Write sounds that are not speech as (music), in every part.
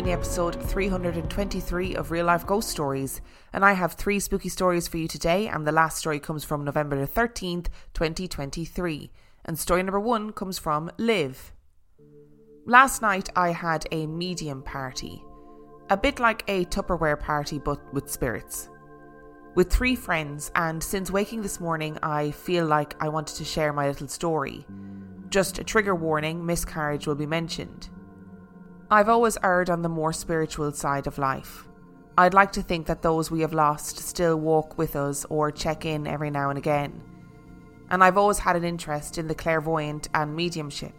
mini episode 323 of Real Life Ghost Stories. And I have three spooky stories for you today, and the last story comes from November the 13th, 2023. And story number one comes from Liv. Last night I had a medium party. A bit like a Tupperware party, but with spirits. With three friends, and since waking this morning, I feel like I wanted to share my little story. Just a trigger warning miscarriage will be mentioned. I've always erred on the more spiritual side of life. I'd like to think that those we have lost still walk with us or check in every now and again. And I've always had an interest in the clairvoyant and mediumship.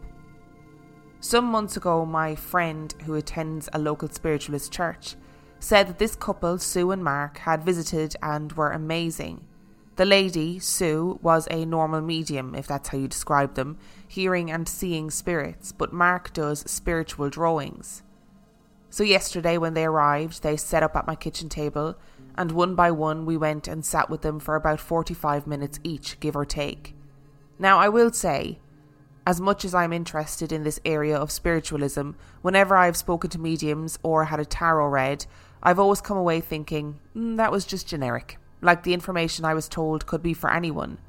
Some months ago, my friend, who attends a local spiritualist church, said that this couple, Sue and Mark, had visited and were amazing. The lady, Sue, was a normal medium, if that's how you describe them, hearing and seeing spirits, but Mark does spiritual drawings. So, yesterday when they arrived, they set up at my kitchen table, and one by one we went and sat with them for about 45 minutes each, give or take. Now, I will say, as much as I'm interested in this area of spiritualism, whenever I've spoken to mediums or had a tarot read, I've always come away thinking, mm, that was just generic like the information I was told could be for anyone.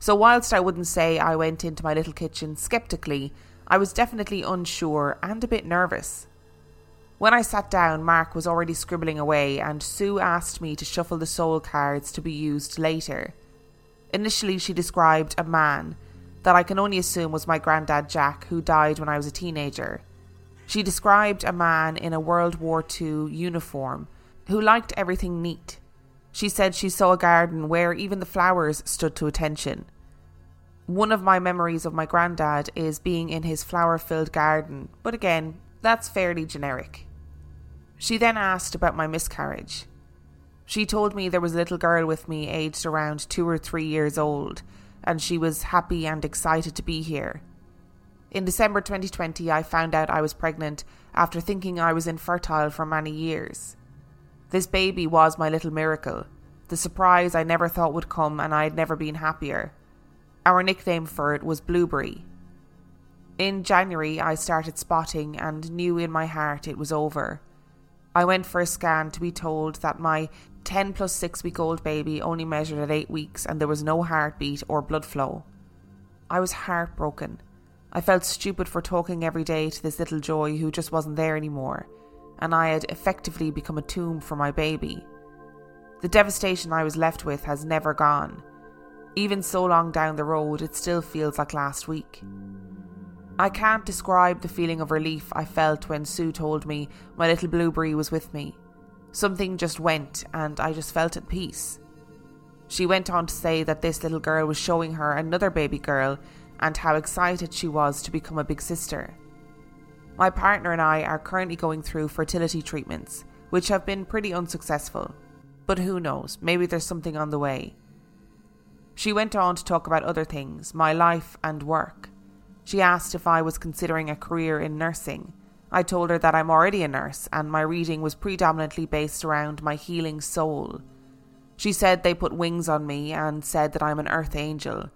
So, whilst I wouldn't say I went into my little kitchen skeptically, I was definitely unsure and a bit nervous. When I sat down, Mark was already scribbling away, and Sue asked me to shuffle the soul cards to be used later. Initially, she described a man that I can only assume was my granddad Jack, who died when I was a teenager. She described a man in a World War II uniform who liked everything neat she said she saw a garden where even the flowers stood to attention. One of my memories of my granddad is being in his flower filled garden, but again, that's fairly generic. She then asked about my miscarriage. She told me there was a little girl with me aged around two or three years old, and she was happy and excited to be here. In December 2020, I found out I was pregnant after thinking I was infertile for many years. This baby was my little miracle, the surprise I never thought would come, and I had never been happier. Our nickname for it was Blueberry. In January, I started spotting and knew in my heart it was over. I went for a scan to be told that my 10 plus 6 week old baby only measured at 8 weeks and there was no heartbeat or blood flow. I was heartbroken. I felt stupid for talking every day to this little joy who just wasn't there anymore and I had effectively become a tomb for my baby. The devastation I was left with has never gone. Even so long down the road, it still feels like last week. I can't describe the feeling of relief I felt when Sue told me my little blueberry was with me. Something just went, and I just felt at peace. She went on to say that this little girl was showing her another baby girl and how excited she was to become a big sister. My partner and I are currently going through fertility treatments, which have been pretty unsuccessful. But who knows, maybe there's something on the way. She went on to talk about other things, my life and work. She asked if I was considering a career in nursing. I told her that I'm already a nurse and my reading was predominantly based around my healing soul. She said they put wings on me and said that I'm an earth angel.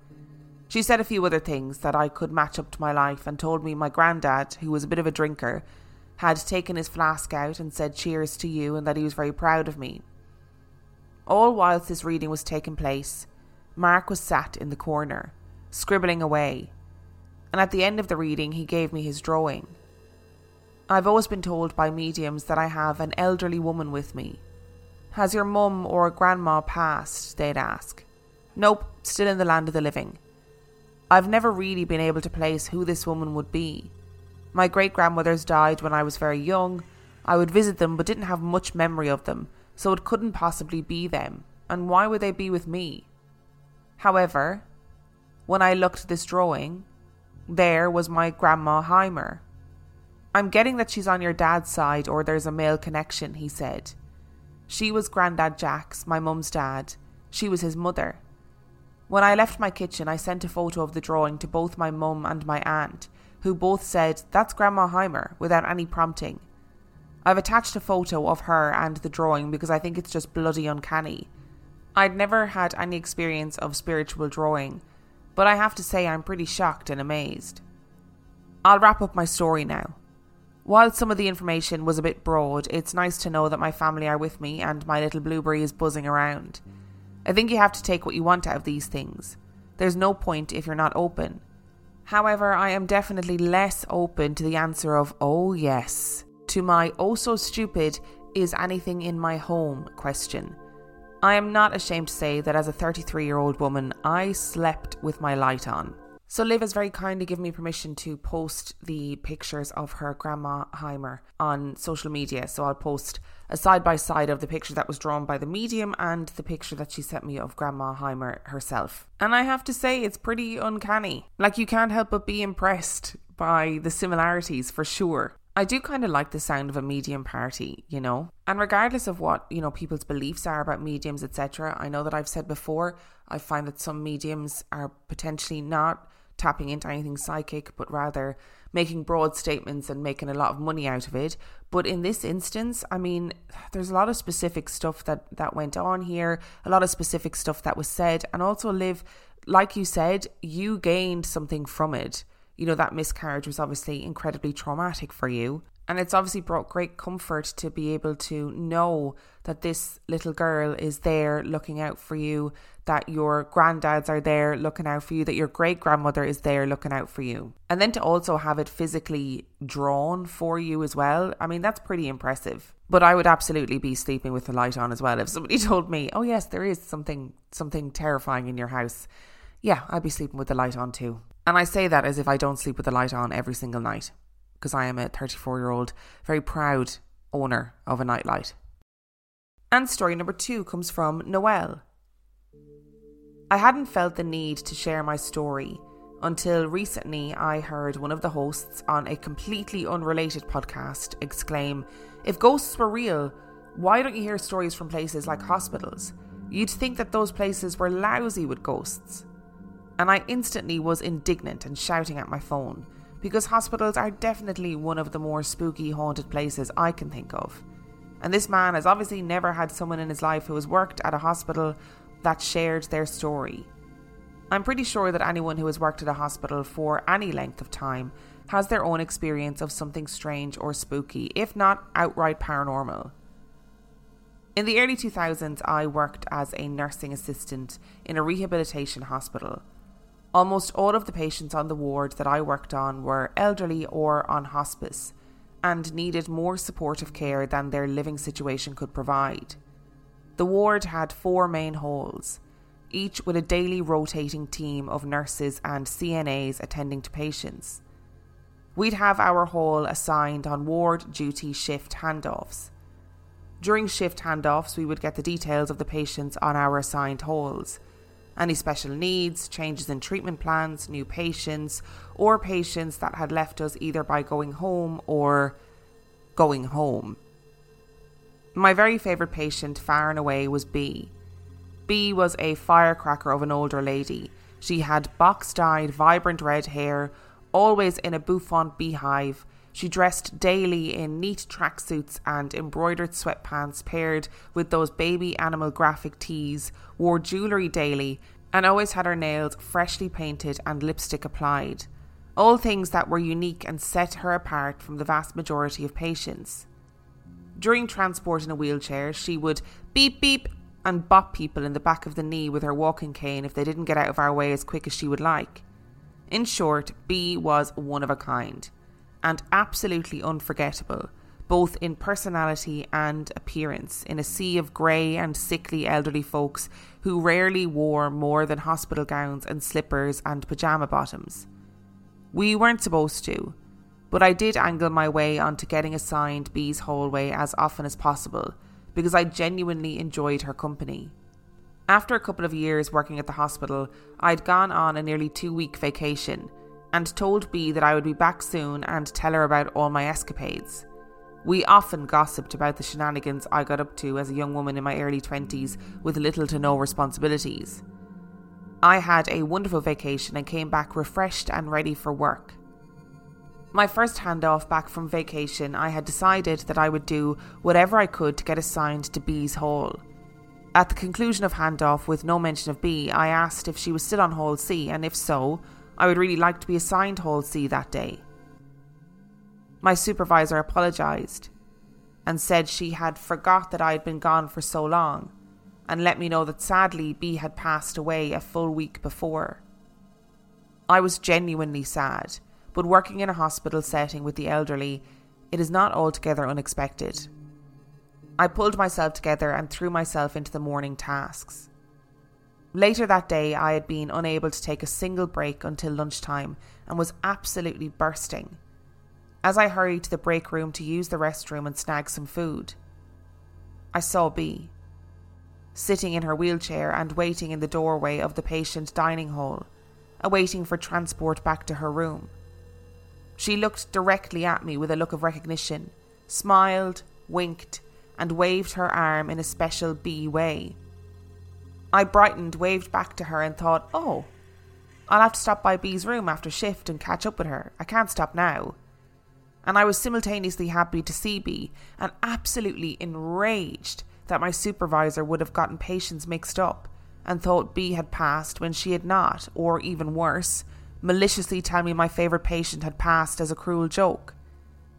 She said a few other things that I could match up to my life and told me my granddad, who was a bit of a drinker, had taken his flask out and said cheers to you and that he was very proud of me. All whilst this reading was taking place, Mark was sat in the corner, scribbling away, and at the end of the reading he gave me his drawing. I've always been told by mediums that I have an elderly woman with me. Has your mum or grandma passed? They'd ask. Nope, still in the land of the living. I've never really been able to place who this woman would be. My great grandmothers died when I was very young. I would visit them but didn't have much memory of them, so it couldn't possibly be them. And why would they be with me? However, when I looked at this drawing, there was my grandma Heimer. I'm getting that she's on your dad's side or there's a male connection, he said. She was Grandad Jack's, my mum's dad. She was his mother. When I left my kitchen, I sent a photo of the drawing to both my mum and my aunt, who both said, That's Grandma Heimer, without any prompting. I've attached a photo of her and the drawing because I think it's just bloody uncanny. I'd never had any experience of spiritual drawing, but I have to say I'm pretty shocked and amazed. I'll wrap up my story now. While some of the information was a bit broad, it's nice to know that my family are with me and my little blueberry is buzzing around. I think you have to take what you want out of these things. There's no point if you're not open. However, I am definitely less open to the answer of, oh yes, to my oh so stupid, is anything in my home question. I am not ashamed to say that as a 33 year old woman, I slept with my light on. So Liv has very kindly given me permission to post the pictures of her grandma Heimer on social media. So I'll post a side by side of the picture that was drawn by the medium and the picture that she sent me of grandma Heimer herself. And I have to say it's pretty uncanny. Like you can't help but be impressed by the similarities for sure. I do kind of like the sound of a medium party, you know. And regardless of what, you know, people's beliefs are about mediums, etc., I know that I've said before, I find that some mediums are potentially not tapping into anything psychic, but rather making broad statements and making a lot of money out of it. But in this instance, I mean, there's a lot of specific stuff that that went on here, a lot of specific stuff that was said, and also Liv like you said, you gained something from it. You know, that miscarriage was obviously incredibly traumatic for you. And it's obviously brought great comfort to be able to know that this little girl is there looking out for you, that your granddads are there looking out for you, that your great grandmother is there looking out for you. And then to also have it physically drawn for you as well, I mean, that's pretty impressive. But I would absolutely be sleeping with the light on as well. If somebody (laughs) told me, oh, yes, there is something, something terrifying in your house, yeah, I'd be sleeping with the light on too. And I say that as if I don't sleep with the light on every single night because I am a 34 year old, very proud owner of a nightlight. And story number two comes from Noelle. I hadn't felt the need to share my story until recently I heard one of the hosts on a completely unrelated podcast exclaim, If ghosts were real, why don't you hear stories from places like hospitals? You'd think that those places were lousy with ghosts. And I instantly was indignant and shouting at my phone because hospitals are definitely one of the more spooky, haunted places I can think of. And this man has obviously never had someone in his life who has worked at a hospital that shared their story. I'm pretty sure that anyone who has worked at a hospital for any length of time has their own experience of something strange or spooky, if not outright paranormal. In the early 2000s, I worked as a nursing assistant in a rehabilitation hospital. Almost all of the patients on the ward that I worked on were elderly or on hospice and needed more supportive care than their living situation could provide. The ward had four main halls, each with a daily rotating team of nurses and CNAs attending to patients. We'd have our hall assigned on ward duty shift handoffs. During shift handoffs, we would get the details of the patients on our assigned halls any special needs, changes in treatment plans, new patients, or patients that had left us either by going home or going home. My very favourite patient, far and away, was Bea. Bea was a firecracker of an older lady. She had box dyed, vibrant red hair, always in a bouffant beehive, she dressed daily in neat tracksuits and embroidered sweatpants paired with those baby animal graphic tees, wore jewellery daily, and always had her nails freshly painted and lipstick applied. All things that were unique and set her apart from the vast majority of patients. During transport in a wheelchair, she would beep beep and bop people in the back of the knee with her walking cane if they didn't get out of our way as quick as she would like. In short, Bea was one of a kind. And absolutely unforgettable, both in personality and appearance, in a sea of grey and sickly elderly folks who rarely wore more than hospital gowns and slippers and pyjama bottoms. We weren't supposed to, but I did angle my way onto getting assigned Bea's hallway as often as possible because I genuinely enjoyed her company. After a couple of years working at the hospital, I'd gone on a nearly two week vacation and told Bea that I would be back soon and tell her about all my escapades. We often gossiped about the shenanigans I got up to as a young woman in my early 20s with little to no responsibilities. I had a wonderful vacation and came back refreshed and ready for work. My first handoff back from vacation, I had decided that I would do whatever I could to get assigned to Bea's Hall. At the conclusion of handoff, with no mention of Bea, I asked if she was still on Hall C, and if so, I would really like to be assigned Hall C that day. My supervisor apologised and said she had forgot that I had been gone for so long, and let me know that sadly Bea had passed away a full week before. I was genuinely sad but working in a hospital setting with the elderly, it is not altogether unexpected. I pulled myself together and threw myself into the morning tasks. Later that day, I had been unable to take a single break until lunchtime and was absolutely bursting. As I hurried to the break room to use the restroom and snag some food, I saw Bea, sitting in her wheelchair and waiting in the doorway of the patient dining hall, awaiting for transport back to her room. She looked directly at me with a look of recognition, smiled, winked, and waved her arm in a special Bea way. I brightened, waved back to her, and thought, oh, I'll have to stop by Bea's room after shift and catch up with her. I can't stop now. And I was simultaneously happy to see Bea and absolutely enraged that my supervisor would have gotten patients mixed up and thought Bea had passed when she had not, or even worse, maliciously tell me my favourite patient had passed as a cruel joke.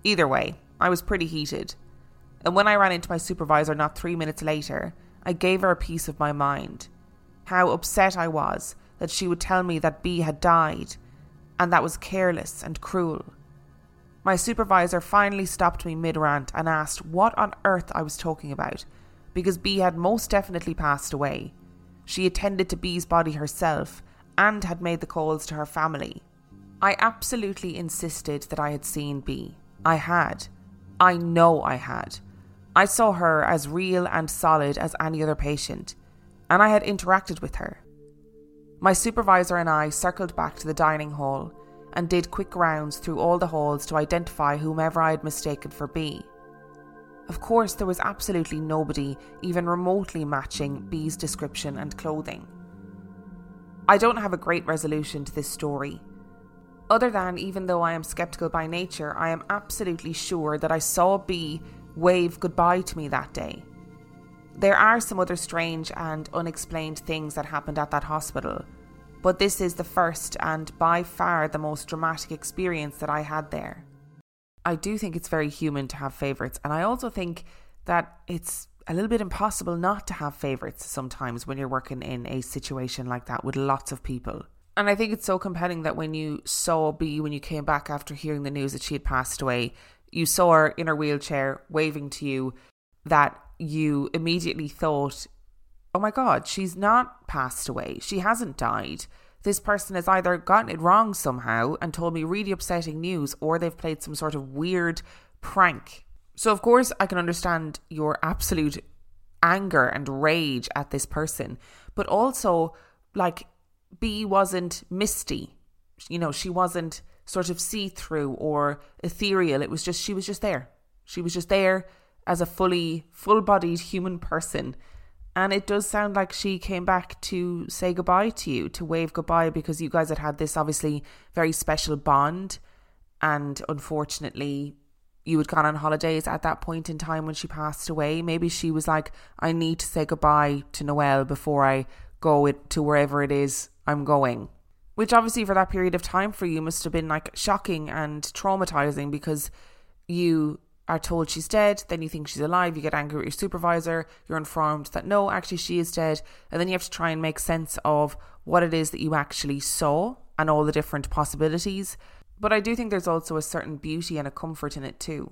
Either way, I was pretty heated. And when I ran into my supervisor not three minutes later, I gave her a piece of my mind. How upset I was that she would tell me that Bea had died, and that was careless and cruel. My supervisor finally stopped me mid rant and asked what on earth I was talking about, because Bea had most definitely passed away. She attended to Bea's body herself and had made the calls to her family. I absolutely insisted that I had seen Bea. I had. I know I had. I saw her as real and solid as any other patient, and I had interacted with her. My supervisor and I circled back to the dining hall and did quick rounds through all the halls to identify whomever I had mistaken for Bea. Of course, there was absolutely nobody even remotely matching Bea's description and clothing. I don't have a great resolution to this story. Other than, even though I am skeptical by nature, I am absolutely sure that I saw Bea wave goodbye to me that day. There are some other strange and unexplained things that happened at that hospital, but this is the first and by far the most dramatic experience that I had there. I do think it's very human to have favourites, and I also think that it's a little bit impossible not to have favorites sometimes when you're working in a situation like that with lots of people. And I think it's so compelling that when you saw Bea, when you came back after hearing the news that she had passed away, you saw her in her wheelchair waving to you, that you immediately thought, oh my God, she's not passed away. She hasn't died. This person has either gotten it wrong somehow and told me really upsetting news, or they've played some sort of weird prank so, of course, I can understand your absolute anger and rage at this person, but also, like, Bea wasn't misty. You know, she wasn't sort of see through or ethereal. It was just, she was just there. She was just there as a fully, full bodied human person. And it does sound like she came back to say goodbye to you, to wave goodbye, because you guys had had this obviously very special bond. And unfortunately, you had gone on holidays at that point in time when she passed away. Maybe she was like, I need to say goodbye to Noelle before I go to wherever it is I'm going. Which obviously for that period of time for you must have been like shocking and traumatizing because you are told she's dead, then you think she's alive, you get angry with your supervisor, you're informed that no, actually she is dead, and then you have to try and make sense of what it is that you actually saw and all the different possibilities But I do think there's also a certain beauty and a comfort in it too.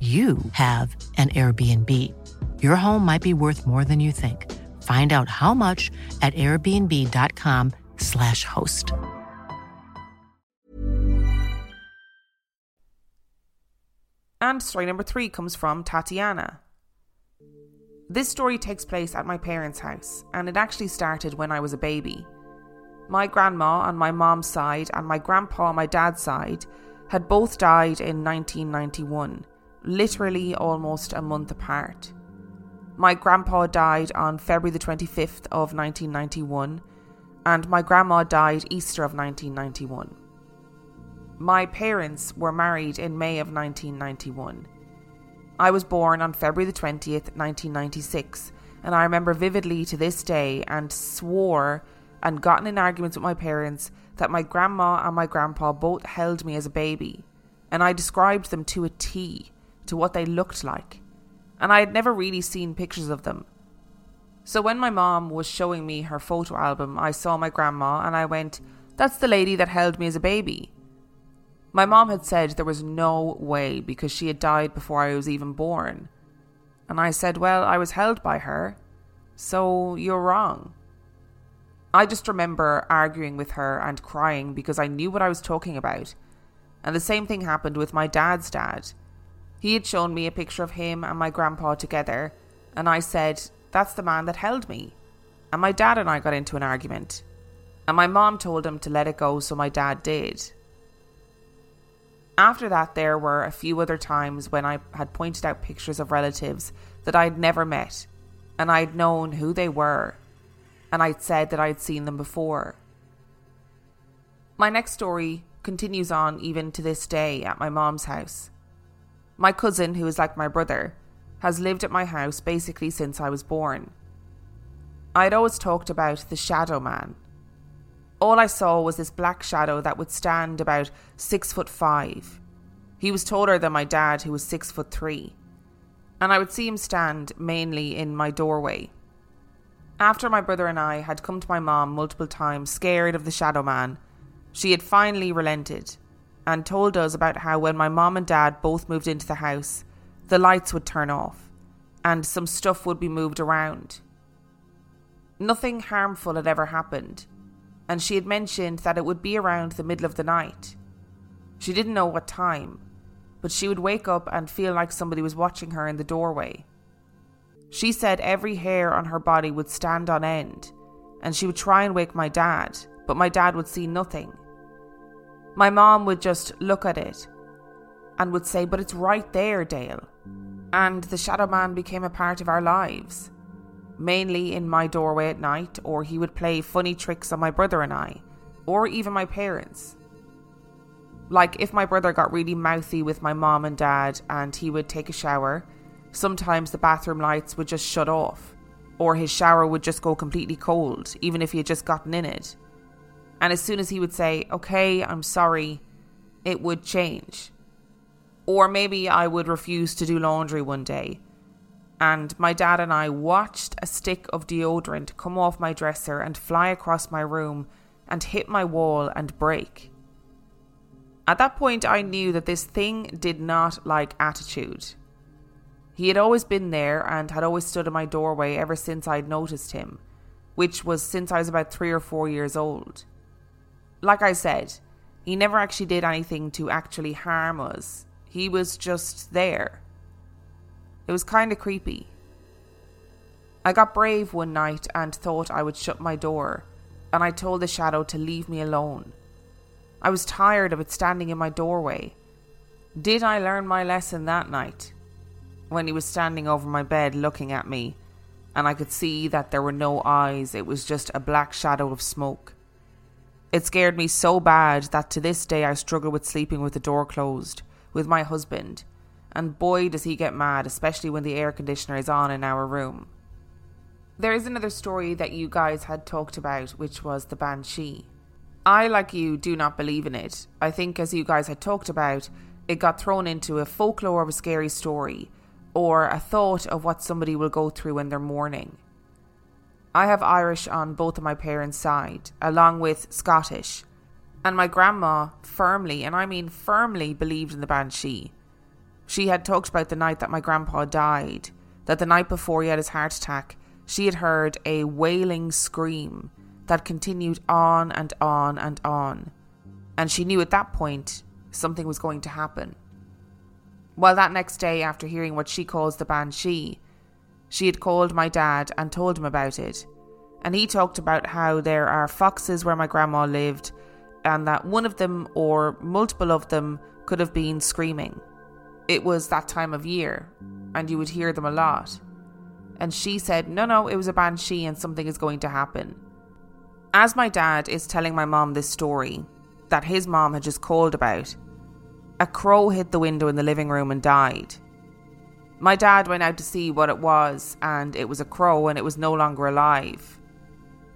you have an Airbnb. Your home might be worth more than you think. Find out how much at airbnb.com/slash host. And story number three comes from Tatiana. This story takes place at my parents' house, and it actually started when I was a baby. My grandma on my mom's side and my grandpa on my dad's side had both died in 1991 literally almost a month apart. My grandpa died on February the 25th of 1991, and my grandma died Easter of 1991. My parents were married in May of 1991. I was born on February the 20th, 1996, and I remember vividly to this day and swore and gotten in arguments with my parents that my grandma and my grandpa both held me as a baby, and I described them to a T to what they looked like, and I had never really seen pictures of them. So when my mom was showing me her photo album, I saw my grandma and I went, That's the lady that held me as a baby. My mom had said there was no way because she had died before I was even born. And I said, Well, I was held by her, so you're wrong. I just remember arguing with her and crying because I knew what I was talking about. And the same thing happened with my dad's dad. He had shown me a picture of him and my grandpa together, and I said, That's the man that held me. And my dad and I got into an argument. And my mom told him to let it go, so my dad did. After that, there were a few other times when I had pointed out pictures of relatives that I'd never met, and I'd known who they were, and I'd said that I'd seen them before. My next story continues on even to this day at my mom's house. My cousin, who is like my brother, has lived at my house basically since I was born. I had always talked about the shadow man. All I saw was this black shadow that would stand about six foot five. He was taller than my dad, who was six foot three, and I would see him stand mainly in my doorway. After my brother and I had come to my mom multiple times, scared of the shadow man, she had finally relented and told us about how when my mom and dad both moved into the house, the lights would turn off and some stuff would be moved around. Nothing harmful had ever happened, and she had mentioned that it would be around the middle of the night. She didn't know what time, but she would wake up and feel like somebody was watching her in the doorway. She said every hair on her body would stand on end, and she would try and wake my dad, but my dad would see nothing. My mom would just look at it and would say, But it's right there, Dale. And the Shadow Man became a part of our lives, mainly in my doorway at night, or he would play funny tricks on my brother and I, or even my parents. Like if my brother got really mouthy with my mom and dad and he would take a shower, sometimes the bathroom lights would just shut off, or his shower would just go completely cold, even if he had just gotten in it. And as soon as he would say, okay, I'm sorry, it would change. Or maybe I would refuse to do laundry one day. And my dad and I watched a stick of deodorant come off my dresser and fly across my room and hit my wall and break. At that point, I knew that this thing did not like attitude. He had always been there and had always stood in my doorway ever since I'd noticed him, which was since I was about three or four years old like I said, he never actually did anything to actually harm us. He was just there. It was kind of creepy. I got brave one night and thought I would shut my door, and I told the shadow to leave me alone. I was tired of it standing in my doorway. Did I learn my lesson that night? When he was standing over my bed looking at me, and I could see that there were no eyes, it was just a black shadow of smoke. It scared me so bad that to this day I struggle with sleeping with the door closed, with my husband, and boy does he get mad, especially when the air conditioner is on in our room. There is another story that you guys had talked about, which was the Banshee. I, like you, do not believe in it. I think, as you guys had talked about, it got thrown into a folklore of a scary story, or a thought of what somebody will go through when they're mourning. I have Irish on both of my parents' side, along with Scottish, and my grandma firmly, and I mean firmly, believed in the Banshee. She had talked about the night that my grandpa died, that the night before he had his heart attack, she had heard a wailing scream that continued on and on and on, and she knew at that point something was going to happen. Well, that next day, after hearing what she calls the banshee, she had called my dad and told him about it. And he talked about how there are foxes where my grandma lived, and that one of them or multiple of them could have been screaming. It was that time of year, and you would hear them a lot and she said, No, no, it was a banshee and something is going to happen. As my dad is telling my mom this story that his mom had just called about, a crow hit the window in the living room and died. My dad went out to see what it was, and it was a crow and it was no longer alive.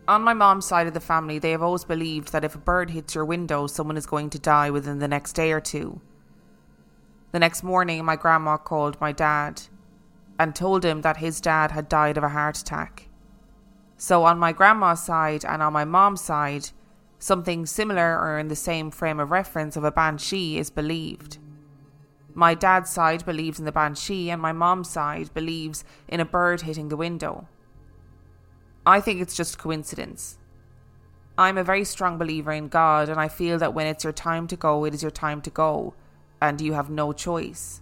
On my mom's side of the family, they have always believed that if a bird hits your window, someone is going to die within the next day or two. The next morning, my grandma called my dad and told him that his dad had died of a heart attack. So, on my grandma's side and on my mom's side, something similar or in the same frame of reference of a banshee is believed. My dad's side believes in the banshee, and my mom's side believes in a bird hitting the window. I think it's just coincidence. I'm a very strong believer in God, and I feel that when it's your time to go, it is your time to go, and you have no choice.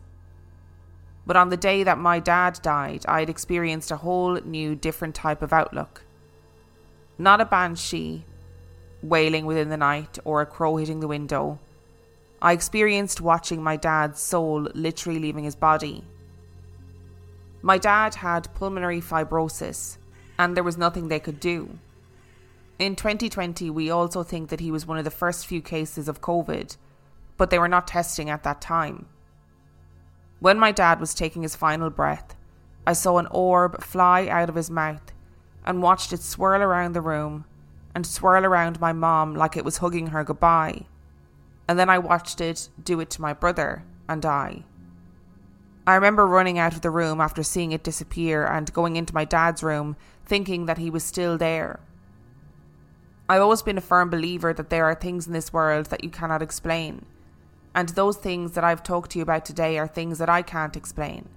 But on the day that my dad died, I had experienced a whole new, different type of outlook. Not a banshee wailing within the night or a crow hitting the window. I experienced watching my dad's soul literally leaving his body. My dad had pulmonary fibrosis, and there was nothing they could do. In 2020, we also think that he was one of the first few cases of COVID, but they were not testing at that time. When my dad was taking his final breath, I saw an orb fly out of his mouth and watched it swirl around the room and swirl around my mom like it was hugging her goodbye. And then I watched it do it to my brother and I. I remember running out of the room after seeing it disappear and going into my dad's room thinking that he was still there. I've always been a firm believer that there are things in this world that you cannot explain and those things that I've talked to you about today are things that I can't explain.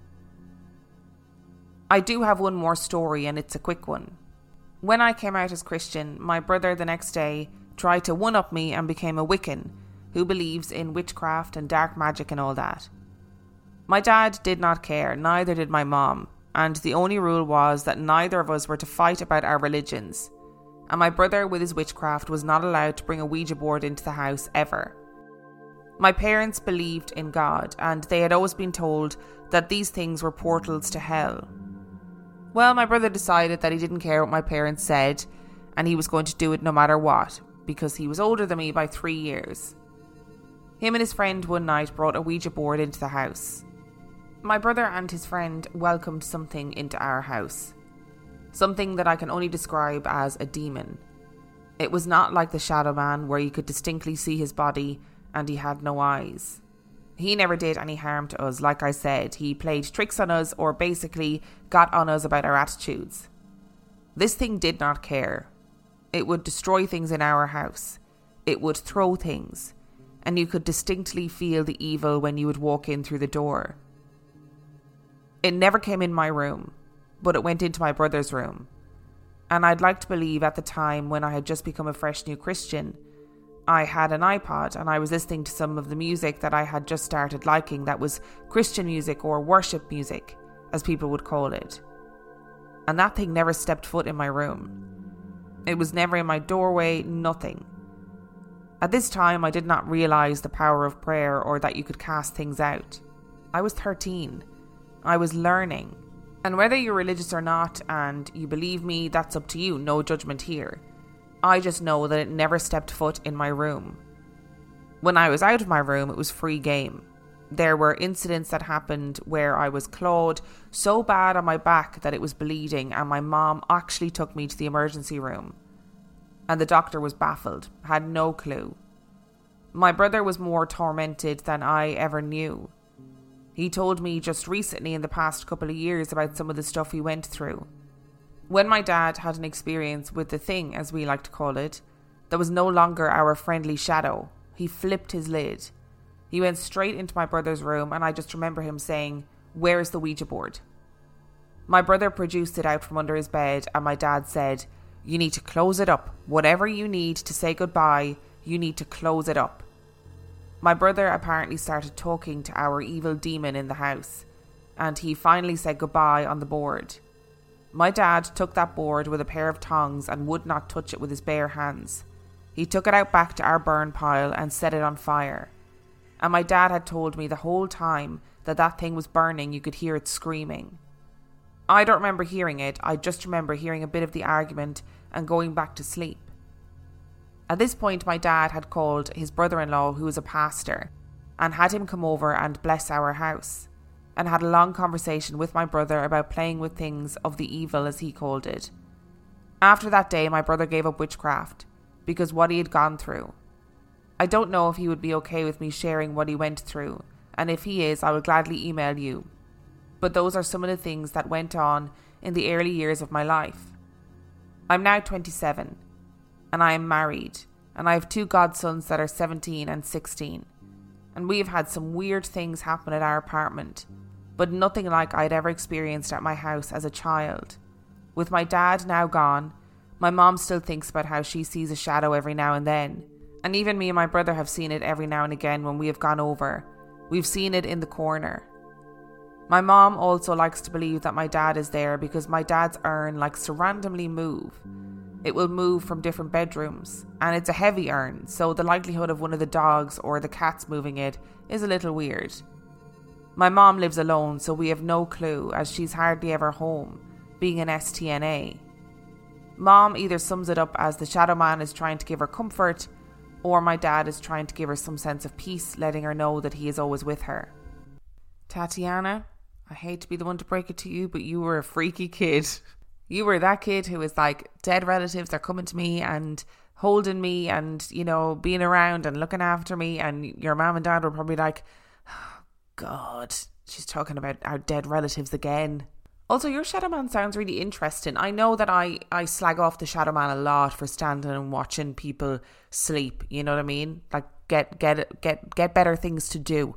I do have one more story, and it's a quick one. When I came out as Christian, my brother the next day tried to one up me and became a Wiccan who believes in witchcraft and dark magic and all that. My dad did not care, neither did my mom, and the only rule was that neither of us were to fight about our religions. And my brother, with his witchcraft, was not allowed to bring a Ouija board into the house ever. My parents believed in God, and they had always been told that these things were portals to hell. Well, my brother decided that he didn't care what my parents said, and he was going to do it no matter what, because he was older than me by three years. Him and his friend one night brought a Ouija board into the house. My brother and his friend welcomed something into our house. Something that I can only describe as a demon. It was not like the Shadow Man, where you could distinctly see his body and he had no eyes. He never did any harm to us, like I said. He played tricks on us or basically got on us about our attitudes. This thing did not care. It would destroy things in our house, it would throw things, and you could distinctly feel the evil when you would walk in through the door. It never came in my room, but it went into my brother's room. And I'd like to believe at the time when I had just become a fresh new Christian I had an iPod and I was listening to some of the music that I had just started liking that was Christian music or worship music, as people would call it. And that thing never stepped foot in my room. It was never in my doorway, nothing. At this time, I did not realise the power of prayer or that you could cast things out. I was 13. I was learning. And whether you're religious or not, and you believe me, that's up to you, no judgment here. I just know that it never stepped foot in my room. When I was out of my room, it was free game. There were incidents that happened where I was clawed so bad on my back that it was bleeding, and my mom actually took me to the emergency room. And the doctor was baffled, had no clue. My brother was more tormented than I ever knew. He told me just recently in the past couple of years about some of the stuff he went through. When my dad had an experience with the thing, as we like to call it, that was no longer our friendly shadow, he flipped his lid. He went straight into my brother's room, and I just remember him saying, Where's the Ouija board? My brother produced it out from under his bed, and my dad said, You need to close it up. Whatever you need to say goodbye, you need to close it up. My brother apparently started talking to our evil demon in the house, and he finally said goodbye on the board. My dad took that board with a pair of tongs and would not touch it with his bare hands. He took it out back to our burn pile and set it on fire. And my dad had told me the whole time that that thing was burning, you could hear it screaming. I don't remember hearing it, I just remember hearing a bit of the argument and going back to sleep. At this point, my dad had called his brother in law, who was a pastor, and had him come over and bless our house, and had a long conversation with my brother about playing with things of the evil, as he called it. After that day, my brother gave up witchcraft because what he had gone through. I don't know if he would be okay with me sharing what he went through, and if he is, I will gladly email you. But those are some of the things that went on in the early years of my life. I'm now 27 and I am married, and I have two godsons that are 17 and 16. And we have had some weird things happen at our apartment, but nothing like I'd ever experienced at my house as a child. With my dad now gone, my mom still thinks about how she sees a shadow every now and then, and even me and my brother have seen it every now and again when we have gone over. We've seen it in the corner. My mom also likes to believe that my dad is there because my dad's urn likes to randomly move it will move from different bedrooms, and it's a heavy urn, so the likelihood of one of the dogs or the cats moving it is a little weird. My mom lives alone, so we have no clue as she's hardly ever home, being an STNA. Mom either sums it up as the shadow man is trying to give her comfort, or my dad is trying to give her some sense of peace, letting her know that he is always with her. Tatiana, I hate to be the one to break it to you, but you were a freaky kid. You were that kid who was like, dead relatives are coming to me and holding me and, you know, being around and looking after me. And your mom and dad were probably like, oh, (sighs) God, she's talking about our dead relatives again. Also, your Shadow Man sounds really interesting. I know that I, I slag off the Shadow Man a lot for standing and watching people sleep. You know what I mean? Like get get get get better things to do.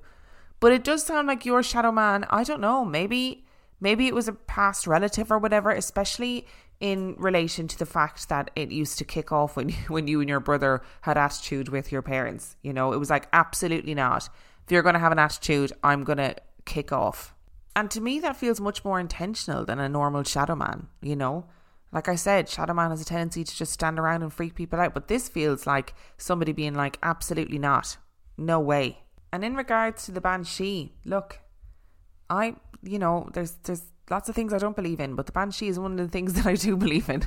But it does sound like your Shadow Man. I don't know. Maybe Maybe it was a past relative or whatever, especially in relation to the fact that it used to kick off when (laughs) you, when you and your brother had attitude with your parents. You know, it was like absolutely not. If you're going to have an attitude, I'm going to kick off. And to me, that feels much more intentional than a normal shadow man. You know, like I said, shadow man has a tendency to just stand around and freak people out, but this feels like somebody being like, absolutely not, no way. And in regards to the banshee, look, I, you know, there's there's lots of things I don't believe in, but the banshee is one of the things (laughs) that I do believe in,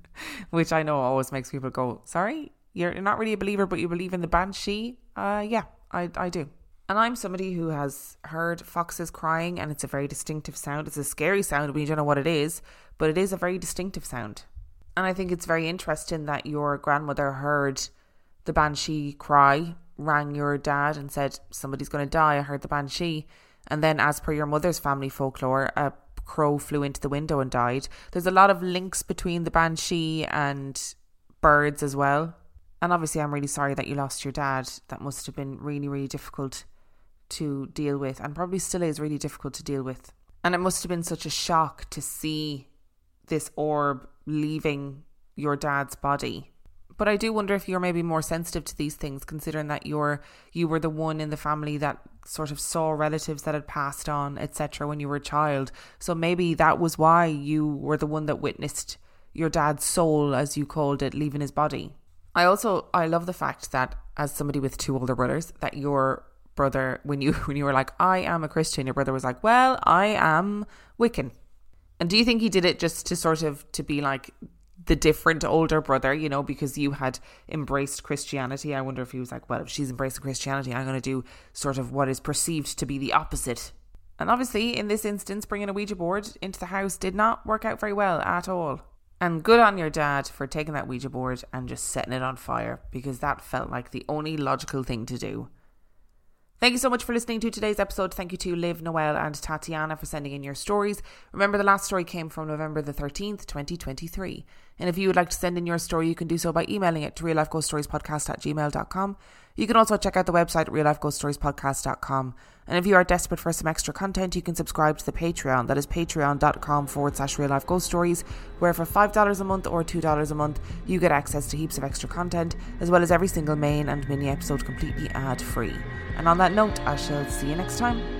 (laughs) which I know always makes people go, "Sorry, you're not really a believer, but you believe in the banshee." Uh, yeah, I I do. And I'm somebody who has heard foxes crying, and it's a very distinctive sound. It's a scary sound when you don't know what it is, but it is a very distinctive sound. And I think it's very interesting that your grandmother heard the banshee cry, rang your dad, and said, Somebody's going to die. I heard the banshee. And then, as per your mother's family folklore, a crow flew into the window and died. There's a lot of links between the banshee and birds as well. And obviously, I'm really sorry that you lost your dad. That must have been really, really difficult to deal with, and probably still is really difficult to deal with. And it must have been such a shock to see this orb leaving your dad's body. But I do wonder if you're maybe more sensitive to these things, considering that you're you were the one in the family that sort of saw relatives that had passed on, etc., when you were a child. So maybe that was why you were the one that witnessed your dad's soul, as you called it, leaving his body. I also I love the fact that as somebody with two older brothers, that your brother when you (laughs) when you were like, I am a Christian, your brother was like, Well, I am Wiccan. And do you think he did it just to sort of to be like the different older brother, you know, because you had embraced Christianity? I wonder if he was like, Well, if she's embracing Christianity, I'm gonna do sort of what is perceived to be the opposite. And obviously, in this instance, bringing a Ouija board into the house did not work out very well at all. And good on your dad for taking that Ouija board and just setting it on fire because that felt like the only logical thing to do. Thank you so much for listening to today's episode. Thank you to Liv, Noelle, and Tatiana for sending in your stories. Remember, the last story came from November the 13th, 2023. And if you would like to send in your story, you can do so by emailing it to reallifeghoststoriespodcast at gmail.com. You can also check out the website reallifeghoststoriespodcast.com. And if you are desperate for some extra content, you can subscribe to the Patreon. That is patreon.com forward slash real life ghost stories, where for $5 a month or $2 a month, you get access to heaps of extra content, as well as every single main and mini episode completely ad free. And on that note, I shall see you next time.